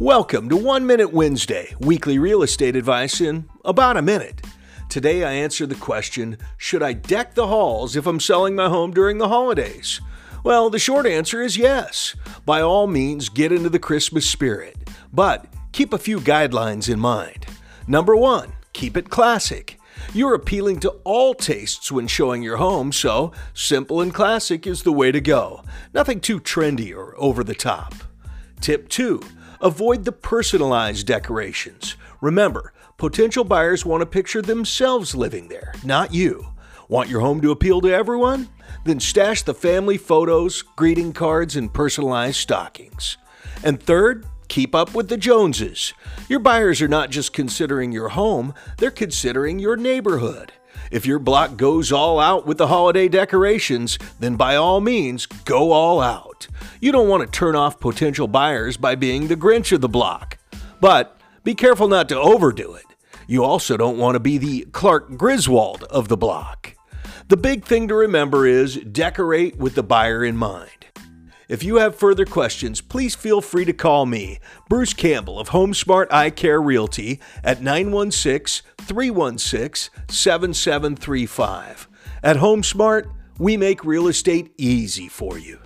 Welcome to One Minute Wednesday, weekly real estate advice in about a minute. Today I answer the question Should I deck the halls if I'm selling my home during the holidays? Well, the short answer is yes. By all means, get into the Christmas spirit, but keep a few guidelines in mind. Number one, keep it classic. You're appealing to all tastes when showing your home, so simple and classic is the way to go. Nothing too trendy or over the top. Tip 2 Avoid the personalized decorations. Remember, potential buyers want to picture themselves living there, not you. Want your home to appeal to everyone? Then stash the family photos, greeting cards, and personalized stockings. And third, keep up with the Joneses. Your buyers are not just considering your home, they're considering your neighborhood. If your block goes all out with the holiday decorations, then by all means, go all out. You don't want to turn off potential buyers by being the Grinch of the block. But be careful not to overdo it. You also don't want to be the Clark Griswold of the block. The big thing to remember is decorate with the buyer in mind. If you have further questions, please feel free to call me, Bruce Campbell of HomeSmart ICARE Realty, at 916 316 7735. At HomeSmart, we make real estate easy for you.